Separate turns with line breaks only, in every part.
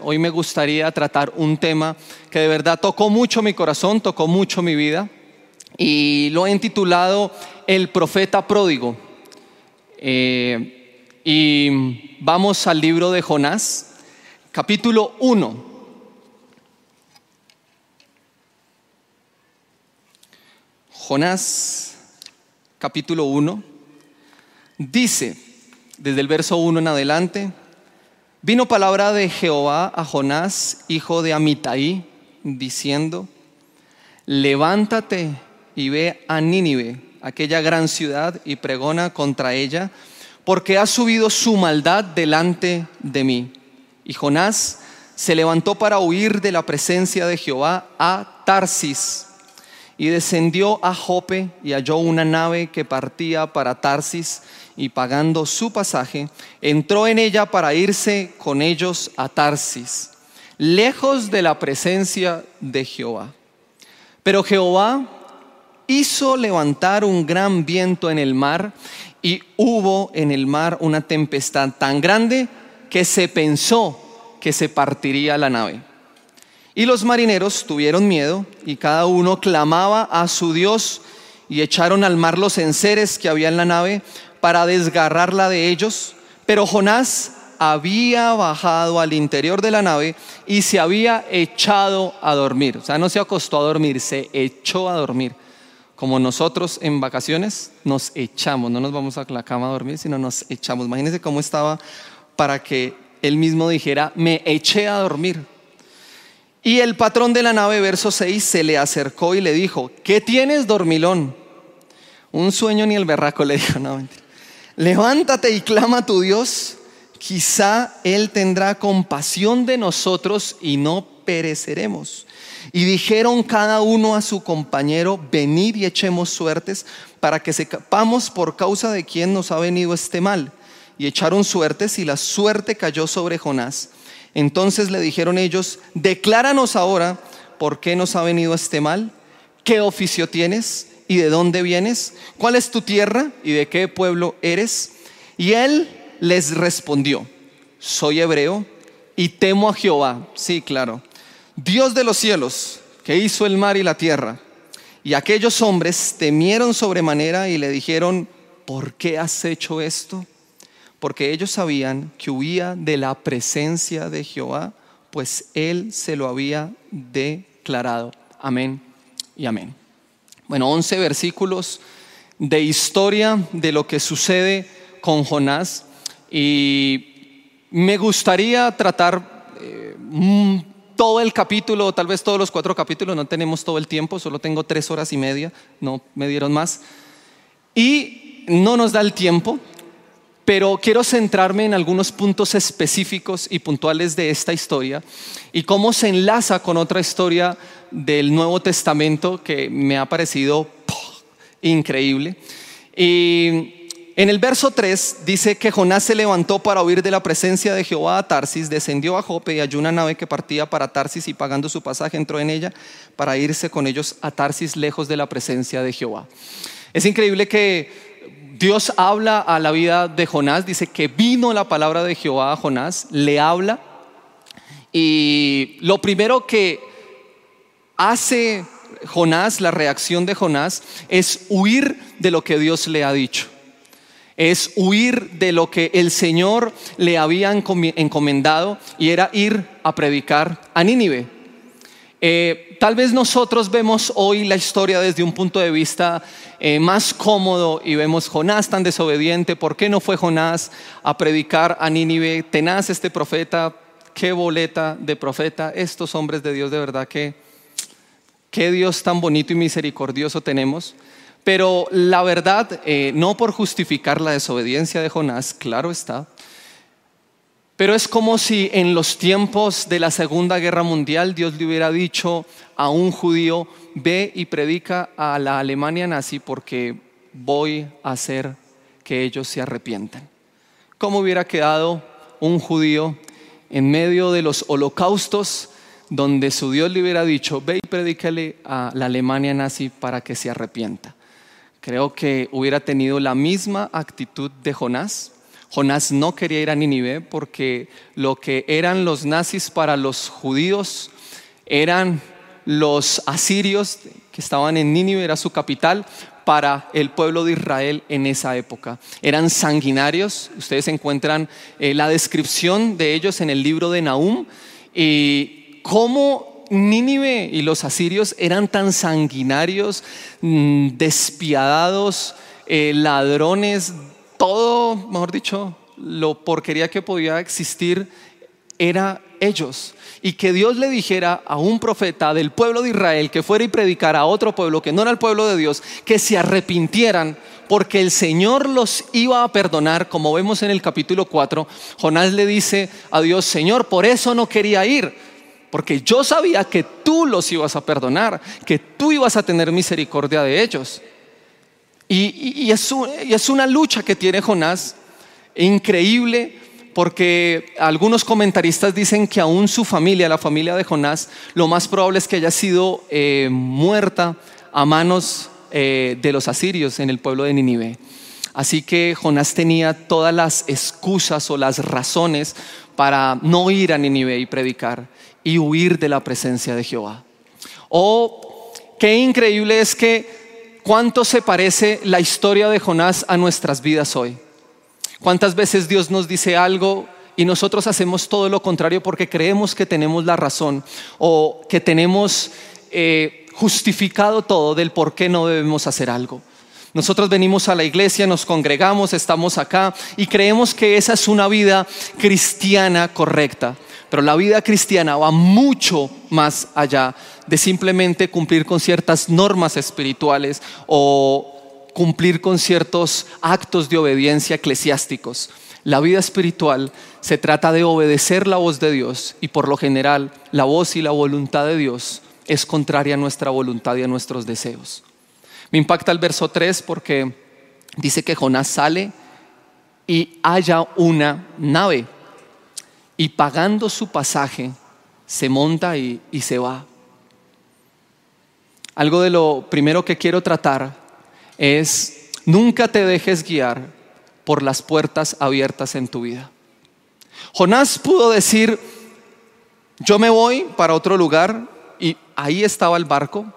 Hoy me gustaría tratar un tema que de verdad tocó mucho mi corazón, tocó mucho mi vida y lo he intitulado El profeta pródigo. Eh, y vamos al libro de Jonás, capítulo 1. Jonás, capítulo 1, dice, desde el verso 1 en adelante, Vino palabra de Jehová a Jonás, hijo de Amitai, diciendo, levántate y ve a Nínive, aquella gran ciudad, y pregona contra ella, porque ha subido su maldad delante de mí. Y Jonás se levantó para huir de la presencia de Jehová a Tarsis, y descendió a Jope y halló una nave que partía para Tarsis y pagando su pasaje, entró en ella para irse con ellos a Tarsis, lejos de la presencia de Jehová. Pero Jehová hizo levantar un gran viento en el mar y hubo en el mar una tempestad tan grande que se pensó que se partiría la nave. Y los marineros tuvieron miedo y cada uno clamaba a su Dios y echaron al mar los enseres que había en la nave para desgarrarla de ellos, pero Jonás había bajado al interior de la nave y se había echado a dormir. O sea, no se acostó a dormir, se echó a dormir. Como nosotros en vacaciones nos echamos, no nos vamos a la cama a dormir, sino nos echamos. Imagínense cómo estaba para que él mismo dijera, me eché a dormir. Y el patrón de la nave, verso 6, se le acercó y le dijo, ¿qué tienes, dormilón? Un sueño ni el berraco le dijo, no, levántate y clama a tu Dios, quizá Él tendrá compasión de nosotros y no pereceremos. Y dijeron cada uno a su compañero, venid y echemos suertes para que sepamos por causa de quién nos ha venido este mal. Y echaron suertes y la suerte cayó sobre Jonás. Entonces le dijeron ellos, decláranos ahora por qué nos ha venido este mal, qué oficio tienes ¿y de dónde vienes? ¿Cuál es tu tierra y de qué pueblo eres? Y él les respondió, soy hebreo y temo a Jehová, sí, claro, Dios de los cielos, que hizo el mar y la tierra. Y aquellos hombres temieron sobremanera y le dijeron, ¿por qué has hecho esto? Porque ellos sabían que huía de la presencia de Jehová, pues él se lo había declarado. Amén y amén bueno, 11 versículos de historia de lo que sucede con Jonás. Y me gustaría tratar eh, todo el capítulo, tal vez todos los cuatro capítulos, no tenemos todo el tiempo, solo tengo tres horas y media, no me dieron más. Y no nos da el tiempo, pero quiero centrarme en algunos puntos específicos y puntuales de esta historia y cómo se enlaza con otra historia del Nuevo Testamento que me ha parecido increíble. Y en el verso 3 dice que Jonás se levantó para huir de la presencia de Jehová a Tarsis, descendió a Jope y halló una nave que partía para Tarsis y pagando su pasaje entró en ella para irse con ellos a Tarsis lejos de la presencia de Jehová. Es increíble que Dios habla a la vida de Jonás, dice que vino la palabra de Jehová a Jonás, le habla y lo primero que hace Jonás, la reacción de Jonás, es huir de lo que Dios le ha dicho. Es huir de lo que el Señor le había encomendado y era ir a predicar a Nínive. Eh, tal vez nosotros vemos hoy la historia desde un punto de vista eh, más cómodo y vemos Jonás tan desobediente. ¿Por qué no fue Jonás a predicar a Nínive? Tenaz este profeta, qué boleta de profeta. Estos hombres de Dios de verdad que qué Dios tan bonito y misericordioso tenemos. Pero la verdad, eh, no por justificar la desobediencia de Jonás, claro está, pero es como si en los tiempos de la Segunda Guerra Mundial Dios le hubiera dicho a un judío, ve y predica a la Alemania nazi porque voy a hacer que ellos se arrepientan. ¿Cómo hubiera quedado un judío en medio de los holocaustos donde su Dios le hubiera dicho, ve y predícale a la Alemania nazi para que se arrepienta? Creo que hubiera tenido la misma actitud de Jonás Jonás no quería ir a Nínive porque lo que eran los nazis para los judíos eran los asirios que estaban en Nínive, era su capital, para el pueblo de Israel en esa época. Eran sanguinarios, ustedes encuentran eh, la descripción de ellos en el libro de Nahum y cómo Nínive y los asirios eran tan sanguinarios, mm, despiadados, eh, ladrones, todo, mejor dicho, lo porquería que podía existir era ellos. Y que Dios le dijera a un profeta del pueblo de Israel que fuera y predicara a otro pueblo que no era el pueblo de Dios, que se arrepintieran porque el Señor los iba a perdonar, como vemos en el capítulo 4, Jonás le dice a Dios, Señor, por eso no quería ir, porque yo sabía que tú los ibas a perdonar, que tú ibas a tener misericordia de ellos. Y, es, y es una lucha que tiene Jonás increíble porque algunos comentaristas dicen que aún su familia, la familia de Jonás, lo más probable es que haya sido eh, muerta a manos eh, de los asirios en el pueblo de Nínive. Así que Jonás tenía todas las excusas o las razones para no ir a Nínive y predicar y huir de la presencia de Jehová. O qué increíble es que cuánto se parece la historia de Jonás a nuestras vidas hoy. ¿Cuántas veces Dios nos dice algo y nosotros hacemos todo lo contrario porque creemos que tenemos la razón o que tenemos eh, justificado todo del por qué no debemos hacer algo? Nosotros venimos a la iglesia, nos congregamos, estamos acá y creemos que esa es una vida cristiana correcta. Pero la vida cristiana va mucho más allá de simplemente cumplir con ciertas normas espirituales o cumplir con ciertos actos de obediencia eclesiásticos. La vida espiritual se trata de obedecer la voz de Dios y por lo general la voz y la voluntad de Dios es contraria a nuestra voluntad y a nuestros deseos. Me impacta el verso 3 porque dice que Jonás sale y haya una nave y pagando su pasaje se monta y, y se va. Algo de lo primero que quiero tratar es nunca te dejes guiar por las puertas abiertas en tu vida. Jonás pudo decir, yo me voy para otro lugar y ahí estaba el barco.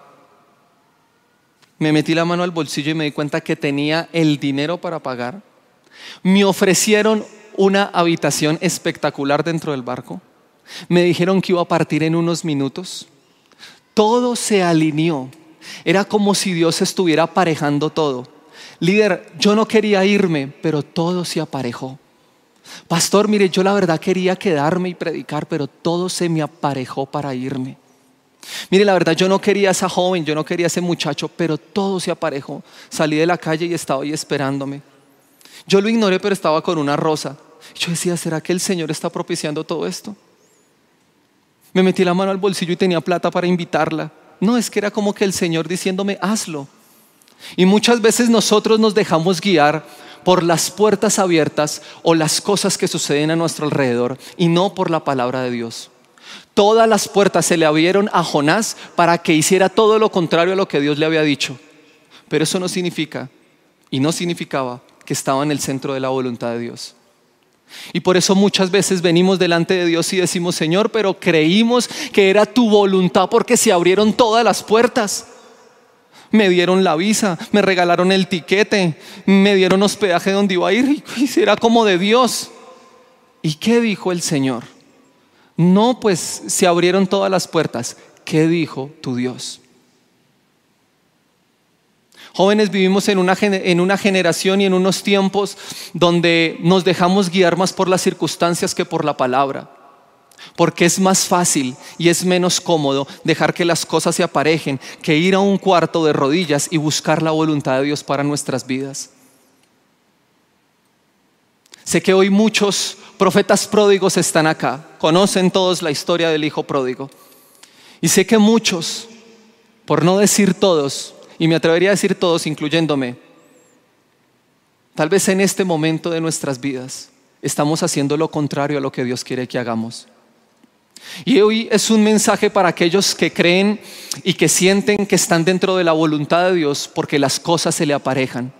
Me metí la mano al bolsillo y me di cuenta que tenía el dinero para pagar. Me ofrecieron una habitación espectacular dentro del barco. Me dijeron que iba a partir en unos minutos. Todo se alineó era como si Dios estuviera aparejando todo. Líder, yo no quería irme, pero todo se aparejó. Pastor, mire, yo la verdad quería quedarme y predicar, pero todo se me aparejó para irme. Mire, la verdad yo no quería a esa joven, yo no quería a ese muchacho, pero todo se aparejó. Salí de la calle y estaba ahí esperándome. Yo lo ignoré, pero estaba con una rosa. Yo decía, ¿será que el Señor está propiciando todo esto? Me metí la mano al bolsillo y tenía plata para invitarla. No, es que era como que el Señor diciéndome, hazlo. Y muchas veces nosotros nos dejamos guiar por las puertas abiertas o las cosas que suceden a nuestro alrededor y no por la palabra de Dios. Todas las puertas se le abrieron a Jonás para que hiciera todo lo contrario a lo que Dios le había dicho. Pero eso no significa y no significaba que estaba en el centro de la voluntad de Dios. Y por eso muchas veces venimos delante de Dios y decimos, Señor, pero creímos que era tu voluntad porque se abrieron todas las puertas. Me dieron la visa, me regalaron el tiquete, me dieron hospedaje donde iba a ir y era como de Dios. ¿Y qué dijo el Señor? No, pues se abrieron todas las puertas. ¿Qué dijo tu Dios? Jóvenes, vivimos en una, en una generación y en unos tiempos donde nos dejamos guiar más por las circunstancias que por la palabra. Porque es más fácil y es menos cómodo dejar que las cosas se aparejen que ir a un cuarto de rodillas y buscar la voluntad de Dios para nuestras vidas. Sé que hoy muchos profetas pródigos están acá, conocen todos la historia del hijo pródigo. Y sé que muchos, por no decir todos, y me atrevería a decir todos, incluyéndome, tal vez en este momento de nuestras vidas estamos haciendo lo contrario a lo que Dios quiere que hagamos. Y hoy es un mensaje para aquellos que creen y que sienten que están dentro de la voluntad de Dios porque las cosas se le aparejan.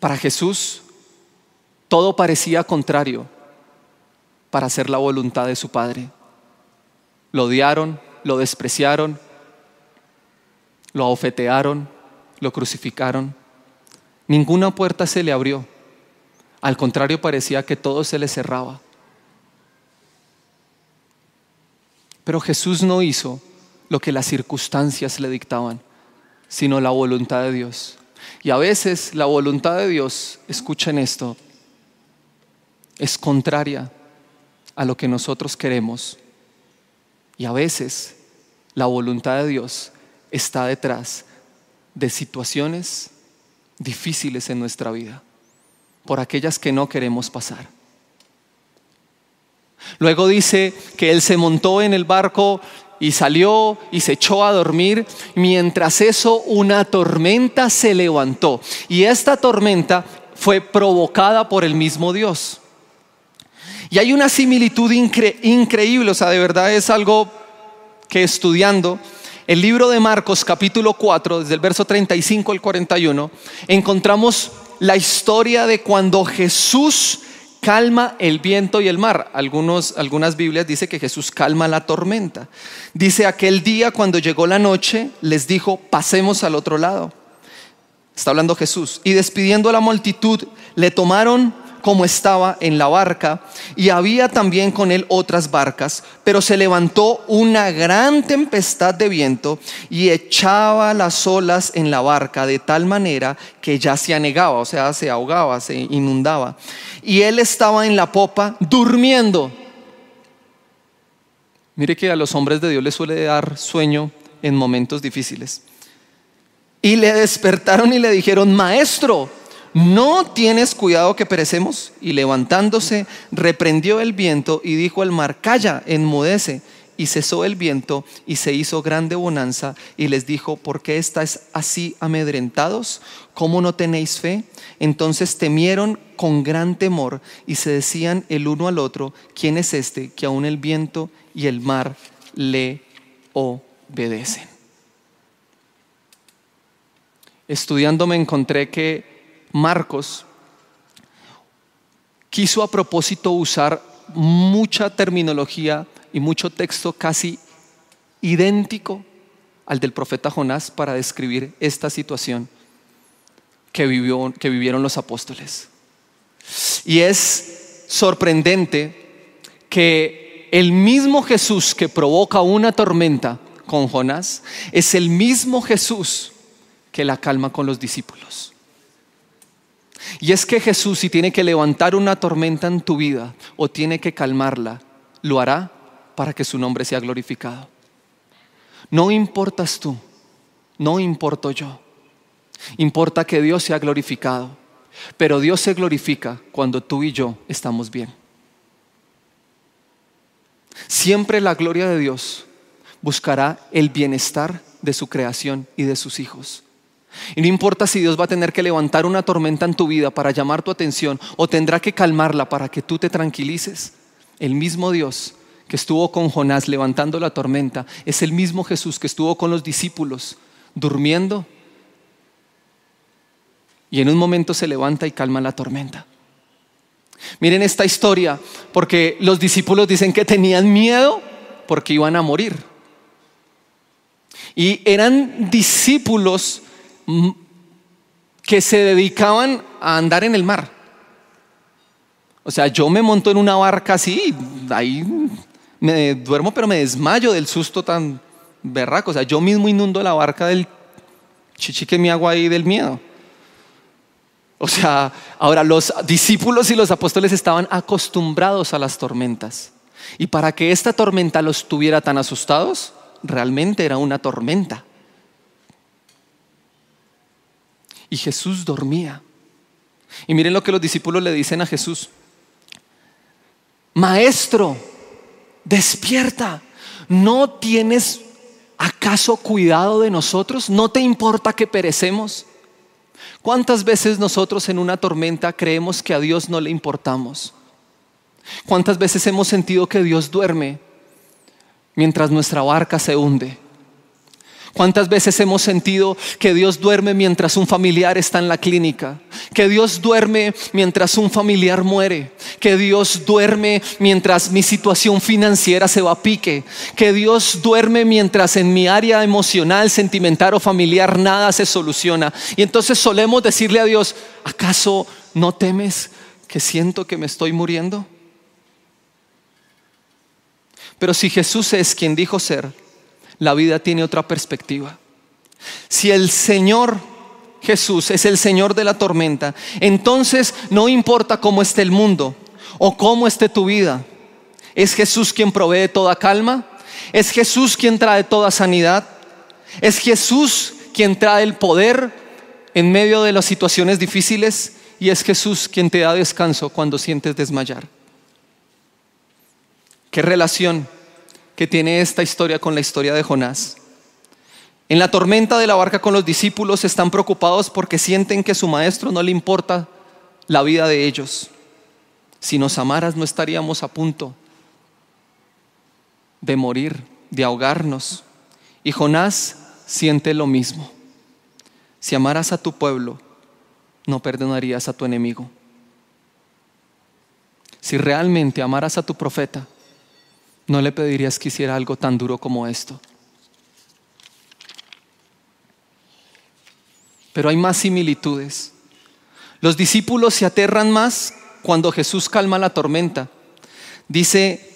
Para Jesús todo parecía contrario para hacer la voluntad de su padre. Lo odiaron, lo despreciaron, lo ofetearon, lo crucificaron. Ninguna puerta se le abrió. Al contrario, parecía que todo se le cerraba. Pero Jesús no hizo lo que las circunstancias le dictaban, sino la voluntad de Dios. Y a veces la voluntad de Dios, escuchen esto, es contraria a lo que nosotros queremos. Y a veces la voluntad de Dios está detrás de situaciones difíciles en nuestra vida, por aquellas que no queremos pasar. Luego dice que él se montó en el barco y salió y se echó a dormir. Mientras eso, una tormenta se levantó. Y esta tormenta fue provocada por el mismo Dios. Y hay una similitud increíble, o sea, de verdad es algo que estudiando el libro de Marcos capítulo 4, desde el verso 35 al 41, encontramos la historia de cuando Jesús calma el viento y el mar. Algunos, algunas Biblias dicen que Jesús calma la tormenta. Dice aquel día cuando llegó la noche, les dijo, pasemos al otro lado. Está hablando Jesús. Y despidiendo a la multitud, le tomaron como estaba en la barca, y había también con él otras barcas, pero se levantó una gran tempestad de viento y echaba las olas en la barca de tal manera que ya se anegaba, o sea, se ahogaba, se inundaba. Y él estaba en la popa durmiendo. Mire que a los hombres de Dios les suele dar sueño en momentos difíciles. Y le despertaron y le dijeron, maestro, ¿no tienes cuidado que perecemos? Y levantándose, reprendió el viento y dijo al mar, calla, enmudece. Y cesó el viento y se hizo grande bonanza y les dijo, ¿por qué estáis así amedrentados? ¿Cómo no tenéis fe? Entonces temieron con gran temor y se decían el uno al otro, ¿quién es este que aún el viento y el mar le obedecen? Estudiando me encontré que Marcos quiso a propósito usar mucha terminología y mucho texto casi idéntico al del profeta Jonás para describir esta situación que, vivió, que vivieron los apóstoles. Y es sorprendente que el mismo Jesús que provoca una tormenta con Jonás es el mismo Jesús que la calma con los discípulos. Y es que Jesús, si tiene que levantar una tormenta en tu vida o tiene que calmarla, lo hará para que su nombre sea glorificado. No importas tú, no importo yo. Importa que Dios sea glorificado. Pero Dios se glorifica cuando tú y yo estamos bien. Siempre la gloria de Dios buscará el bienestar de su creación y de sus hijos. Y no importa si Dios va a tener que levantar una tormenta en tu vida para llamar tu atención o tendrá que calmarla para que tú te tranquilices. El mismo Dios que estuvo con Jonás levantando la tormenta es el mismo Jesús que estuvo con los discípulos durmiendo y en un momento se levanta y calma la tormenta. Miren esta historia, porque los discípulos dicen que tenían miedo porque iban a morir. Y eran discípulos que se dedicaban a andar en el mar. O sea, yo me monto en una barca así, ahí me duermo, pero me desmayo del susto tan berraco. O sea, yo mismo inundo la barca del chichi que me hago ahí del miedo. O sea, ahora los discípulos y los apóstoles estaban acostumbrados a las tormentas. Y para que esta tormenta los tuviera tan asustados, realmente era una tormenta. Y Jesús dormía. Y miren lo que los discípulos le dicen a Jesús. Maestro, despierta. ¿No tienes acaso cuidado de nosotros? ¿No te importa que perecemos? ¿Cuántas veces nosotros en una tormenta creemos que a Dios no le importamos? ¿Cuántas veces hemos sentido que Dios duerme mientras nuestra barca se hunde? ¿Cuántas veces hemos sentido que Dios duerme mientras un familiar está en la clínica? Que Dios duerme mientras un familiar muere. Que Dios duerme mientras mi situación financiera se va a pique. Que Dios duerme mientras en mi área emocional, sentimental o familiar nada se soluciona. Y entonces solemos decirle a Dios, ¿acaso no temes que siento que me estoy muriendo? Pero si Jesús es quien dijo ser, la vida tiene otra perspectiva. Si el Señor Jesús es el Señor de la tormenta, entonces no importa cómo esté el mundo o cómo esté tu vida, es Jesús quien provee toda calma, es Jesús quien trae toda sanidad, es Jesús quien trae el poder en medio de las situaciones difíciles y es Jesús quien te da descanso cuando sientes desmayar. ¿Qué relación que tiene esta historia con la historia de Jonás. En la tormenta de la barca con los discípulos están preocupados porque sienten que su maestro no le importa la vida de ellos. Si nos amaras no estaríamos a punto de morir, de ahogarnos. Y Jonás siente lo mismo. Si amaras a tu pueblo, no perdonarías a tu enemigo. Si realmente amaras a tu profeta, no le pedirías que hiciera algo tan duro como esto. Pero hay más similitudes. Los discípulos se aterran más cuando Jesús calma la tormenta. Dice,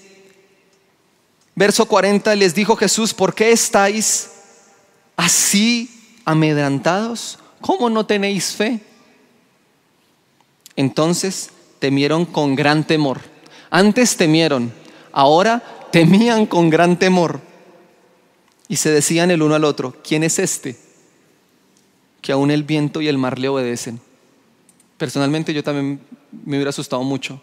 verso 40, les dijo Jesús, ¿por qué estáis así amedrantados? ¿Cómo no tenéis fe? Entonces temieron con gran temor. Antes temieron, ahora temían con gran temor y se decían el uno al otro, ¿quién es este? Que aún el viento y el mar le obedecen. Personalmente yo también me hubiera asustado mucho.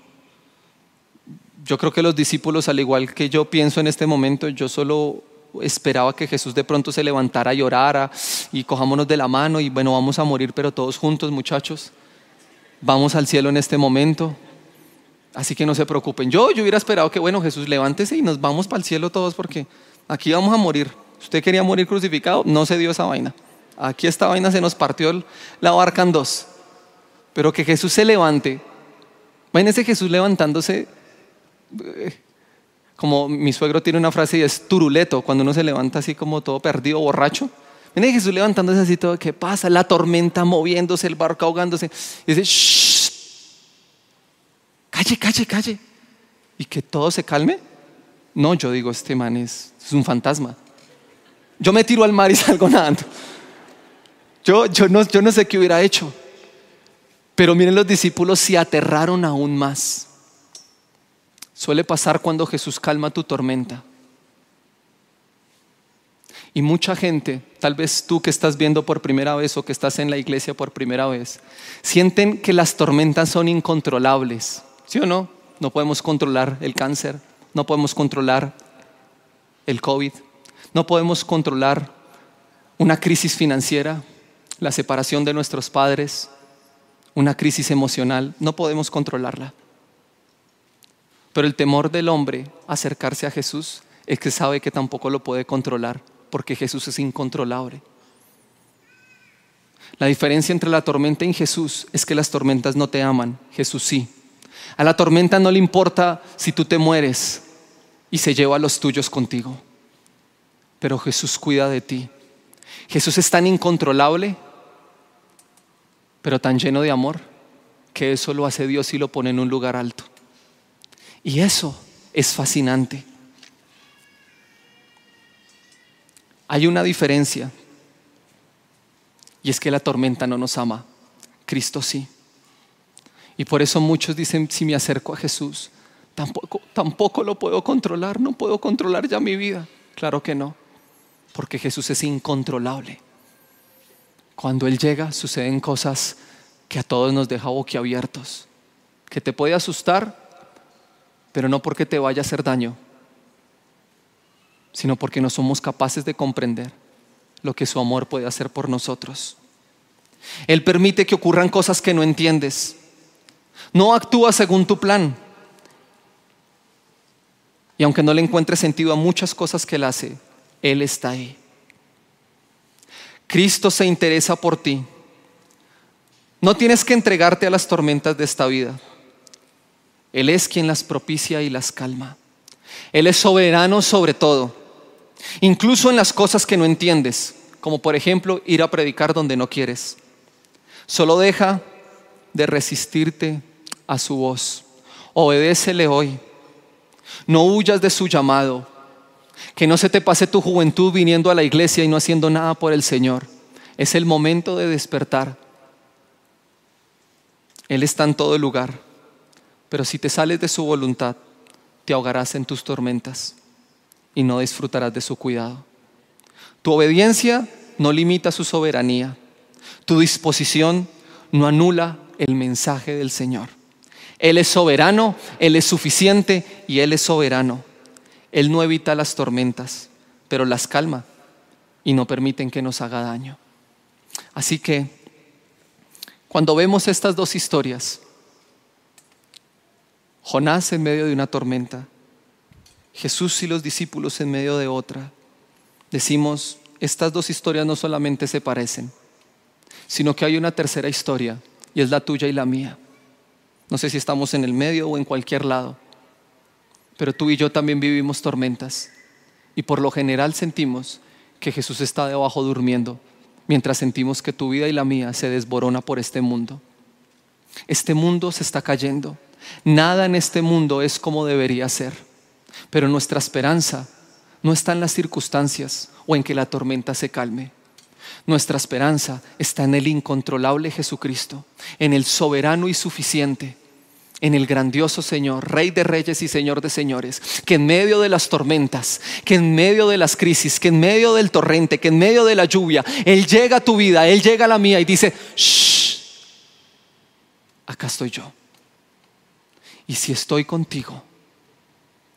Yo creo que los discípulos, al igual que yo pienso en este momento, yo solo esperaba que Jesús de pronto se levantara y orara y cojámonos de la mano y bueno, vamos a morir, pero todos juntos muchachos. Vamos al cielo en este momento. Así que no se preocupen. Yo, yo hubiera esperado que, bueno, Jesús, levántese y nos vamos para el cielo todos porque aquí vamos a morir. Usted quería morir crucificado, no se dio esa vaina. Aquí esta vaina se nos partió la barca en dos. Pero que Jesús se levante. Imagínense Jesús levantándose. Eh, como mi suegro tiene una frase y es turuleto, cuando uno se levanta así como todo perdido, borracho. Miren Jesús levantándose así todo, ¿qué pasa? La tormenta moviéndose, el barco ahogándose. Y dice, Shh, calle, calle, calle. Y que todo se calme. No, yo digo, este man es, un fantasma. Yo me tiro al mar y salgo nadando. Yo, yo, no, yo no sé qué hubiera hecho. Pero miren, los discípulos se aterraron aún más. Suele pasar cuando Jesús calma tu tormenta. Y mucha gente, tal vez tú que estás viendo por primera vez o que estás en la iglesia por primera vez, sienten que las tormentas son incontrolables. ¿Sí o no? No podemos controlar el cáncer, no podemos controlar el COVID, no podemos controlar una crisis financiera, la separación de nuestros padres, una crisis emocional, no podemos controlarla. Pero el temor del hombre acercarse a Jesús es que sabe que tampoco lo puede controlar, porque Jesús es incontrolable. La diferencia entre la tormenta y Jesús es que las tormentas no te aman, Jesús sí. A la tormenta no le importa si tú te mueres y se lleva a los tuyos contigo. Pero Jesús cuida de ti. Jesús es tan incontrolable, pero tan lleno de amor, que eso lo hace Dios y lo pone en un lugar alto. Y eso es fascinante. Hay una diferencia, y es que la tormenta no nos ama, Cristo sí. Y por eso muchos dicen, si me acerco a Jesús, tampoco, tampoco lo puedo controlar, no puedo controlar ya mi vida. Claro que no, porque Jesús es incontrolable. Cuando Él llega suceden cosas que a todos nos deja boquiabiertos, que te puede asustar, pero no porque te vaya a hacer daño, sino porque no somos capaces de comprender lo que su amor puede hacer por nosotros. Él permite que ocurran cosas que no entiendes no actúa según tu plan. Y aunque no le encuentre sentido a muchas cosas que él hace, Él está ahí. Cristo se interesa por ti. No tienes que entregarte a las tormentas de esta vida. Él es quien las propicia y las calma. Él es soberano sobre todo, incluso en las cosas que no entiendes, como por ejemplo ir a predicar donde no quieres. Solo deja de resistirte a su voz. Obedécele hoy. No huyas de su llamado. Que no se te pase tu juventud viniendo a la iglesia y no haciendo nada por el Señor. Es el momento de despertar. Él está en todo lugar. Pero si te sales de su voluntad, te ahogarás en tus tormentas y no disfrutarás de su cuidado. Tu obediencia no limita su soberanía. Tu disposición no anula el mensaje del Señor. Él es soberano, Él es suficiente y Él es soberano. Él no evita las tormentas, pero las calma y no permiten que nos haga daño. Así que cuando vemos estas dos historias, Jonás en medio de una tormenta, Jesús y los discípulos en medio de otra, decimos, estas dos historias no solamente se parecen, sino que hay una tercera historia y es la tuya y la mía. No sé si estamos en el medio o en cualquier lado, pero tú y yo también vivimos tormentas y por lo general sentimos que Jesús está debajo durmiendo, mientras sentimos que tu vida y la mía se desborona por este mundo. Este mundo se está cayendo. Nada en este mundo es como debería ser, pero nuestra esperanza no está en las circunstancias o en que la tormenta se calme. Nuestra esperanza está en el incontrolable Jesucristo, en el soberano y suficiente, en el grandioso Señor, Rey de reyes y Señor de señores, que en medio de las tormentas, que en medio de las crisis, que en medio del torrente, que en medio de la lluvia, Él llega a tu vida, Él llega a la mía y dice, shh, acá estoy yo. Y si estoy contigo,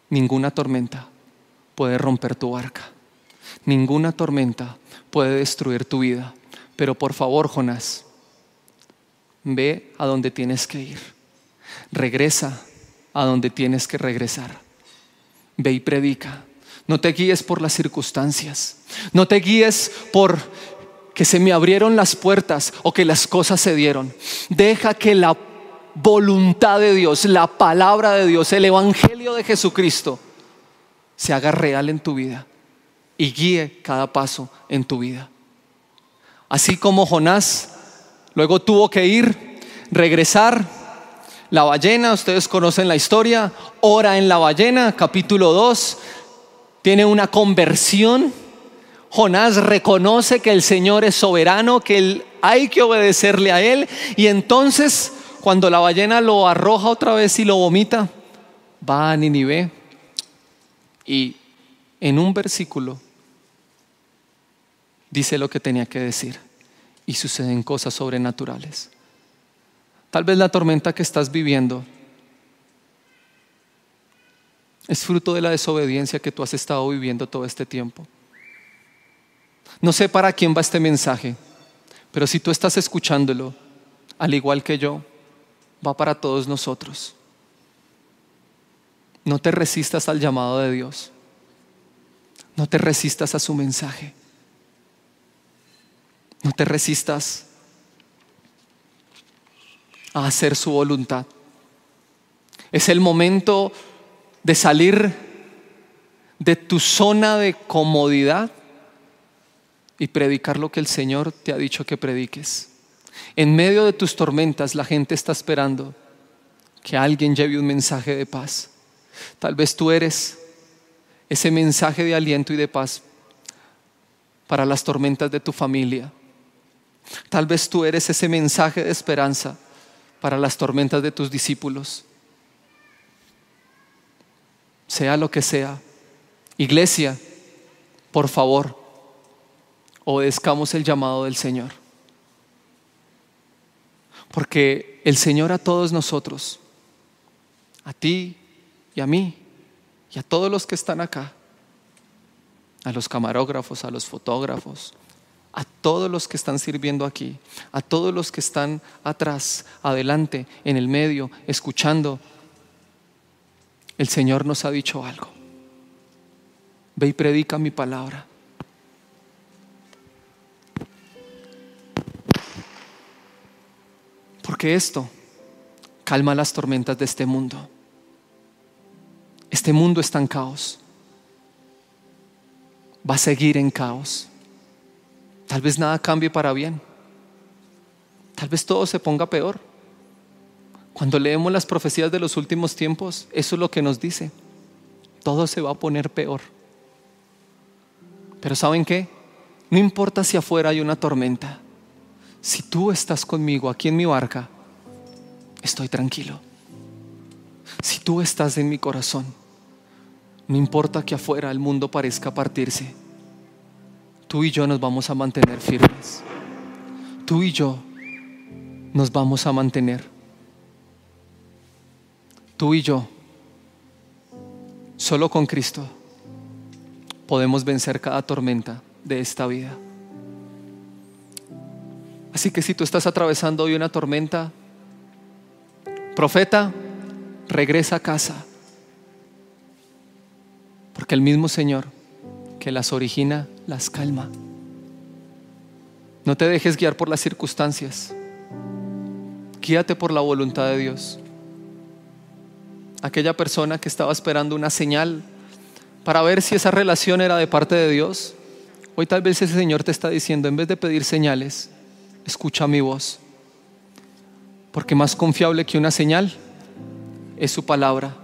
ninguna tormenta puede romper tu barca. Ninguna tormenta puede destruir tu vida. Pero por favor, Jonás, ve a donde tienes que ir. Regresa a donde tienes que regresar. Ve y predica. No te guíes por las circunstancias. No te guíes por que se me abrieron las puertas o que las cosas se dieron. Deja que la voluntad de Dios, la palabra de Dios, el Evangelio de Jesucristo se haga real en tu vida y guíe cada paso en tu vida. Así como Jonás luego tuvo que ir, regresar, la ballena, ustedes conocen la historia, ora en la ballena, capítulo 2, tiene una conversión. Jonás reconoce que el Señor es soberano, que hay que obedecerle a Él y entonces cuando la ballena lo arroja otra vez y lo vomita, va a Ninive y en un versículo dice lo que tenía que decir y suceden cosas sobrenaturales. Tal vez la tormenta que estás viviendo es fruto de la desobediencia que tú has estado viviendo todo este tiempo. No sé para quién va este mensaje, pero si tú estás escuchándolo, al igual que yo, va para todos nosotros. No te resistas al llamado de Dios. No te resistas a su mensaje. No te resistas a hacer su voluntad. Es el momento de salir de tu zona de comodidad y predicar lo que el Señor te ha dicho que prediques. En medio de tus tormentas la gente está esperando que alguien lleve un mensaje de paz. Tal vez tú eres ese mensaje de aliento y de paz para las tormentas de tu familia. Tal vez tú eres ese mensaje de esperanza para las tormentas de tus discípulos. Sea lo que sea. Iglesia, por favor, obedezcamos el llamado del Señor. Porque el Señor a todos nosotros, a ti y a mí, y a todos los que están acá, a los camarógrafos, a los fotógrafos, a todos los que están sirviendo aquí, a todos los que están atrás, adelante, en el medio, escuchando. El Señor nos ha dicho algo. Ve y predica mi palabra. Porque esto calma las tormentas de este mundo. Este mundo está en caos. Va a seguir en caos Tal vez nada cambie para bien. Tal vez todo se ponga peor. Cuando leemos las profecías de los últimos tiempos, eso es lo que nos dice. Todo se va a poner peor. Pero ¿saben qué? No importa si afuera hay una tormenta. Si tú estás conmigo aquí en mi barca, estoy tranquilo. Si tú estás en mi corazón, no importa que afuera el mundo parezca partirse, tú y yo nos vamos a mantener firmes. Tú y yo nos vamos a mantener. Tú y yo, solo con Cristo, podemos vencer cada tormenta de esta vida. Así que si tú estás atravesando hoy una tormenta, profeta, regresa a casa. Porque el mismo Señor que las origina, las calma. No te dejes guiar por las circunstancias. Guíate por la voluntad de Dios. Aquella persona que estaba esperando una señal para ver si esa relación era de parte de Dios, hoy tal vez ese Señor te está diciendo, en vez de pedir señales, escucha mi voz. Porque más confiable que una señal es su palabra.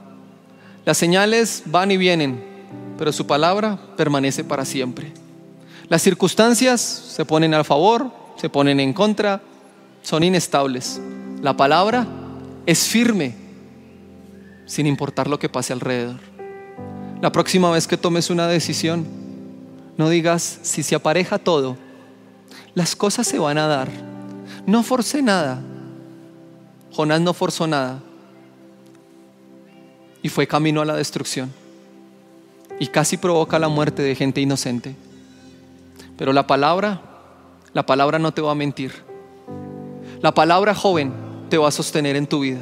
Las señales van y vienen, pero su palabra permanece para siempre. Las circunstancias se ponen a favor, se ponen en contra, son inestables. La palabra es firme, sin importar lo que pase alrededor. La próxima vez que tomes una decisión, no digas si se apareja todo, las cosas se van a dar. No forcé nada. Jonás no forzó nada. Y fue camino a la destrucción. Y casi provoca la muerte de gente inocente. Pero la palabra, la palabra no te va a mentir. La palabra joven te va a sostener en tu vida.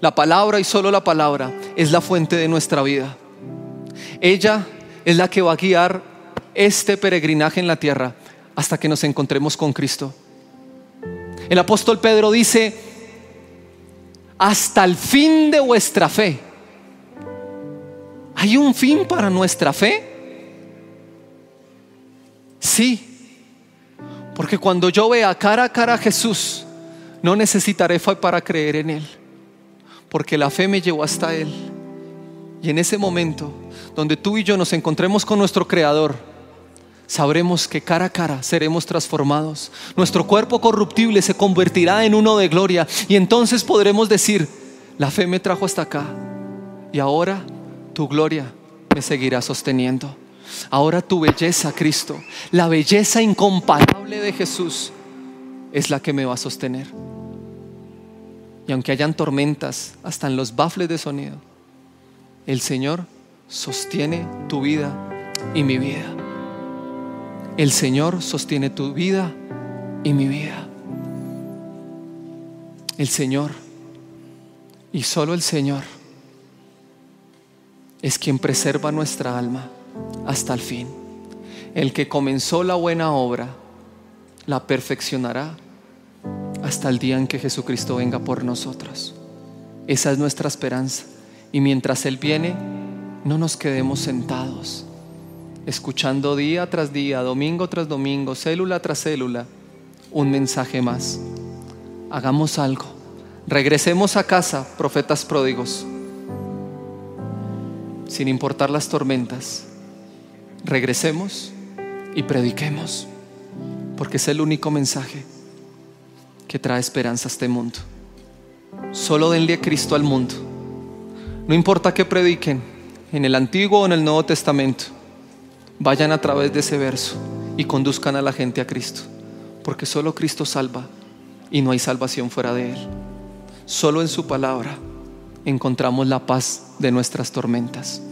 La palabra y solo la palabra es la fuente de nuestra vida. Ella es la que va a guiar este peregrinaje en la tierra hasta que nos encontremos con Cristo. El apóstol Pedro dice, hasta el fin de vuestra fe. ¿Hay un fin para nuestra fe? Sí, porque cuando yo vea cara a cara a Jesús, no necesitaré fe para creer en Él, porque la fe me llevó hasta Él. Y en ese momento, donde tú y yo nos encontremos con nuestro Creador, sabremos que cara a cara seremos transformados. Nuestro cuerpo corruptible se convertirá en uno de gloria y entonces podremos decir, la fe me trajo hasta acá y ahora tu gloria me seguirá sosteniendo. Ahora tu belleza, Cristo, la belleza incomparable de Jesús es la que me va a sostener. Y aunque hayan tormentas hasta en los bafles de sonido, el Señor sostiene tu vida y mi vida. El Señor sostiene tu vida y mi vida. El Señor y solo el Señor es quien preserva nuestra alma hasta el fin. El que comenzó la buena obra la perfeccionará hasta el día en que Jesucristo venga por nosotros. Esa es nuestra esperanza. Y mientras Él viene, no nos quedemos sentados escuchando día tras día, domingo tras domingo, célula tras célula, un mensaje más. Hagamos algo. Regresemos a casa, profetas pródigos, sin importar las tormentas. Regresemos y prediquemos, porque es el único mensaje que trae esperanza a este mundo. Solo denle a Cristo al mundo. No importa que prediquen en el Antiguo o en el Nuevo Testamento vayan a través de ese verso y conduzcan a la gente a Cristo. Porque solo Cristo salva y no hay salvación fuera de Él. Solo en su palabra encontramos la paz de nuestras tormentas.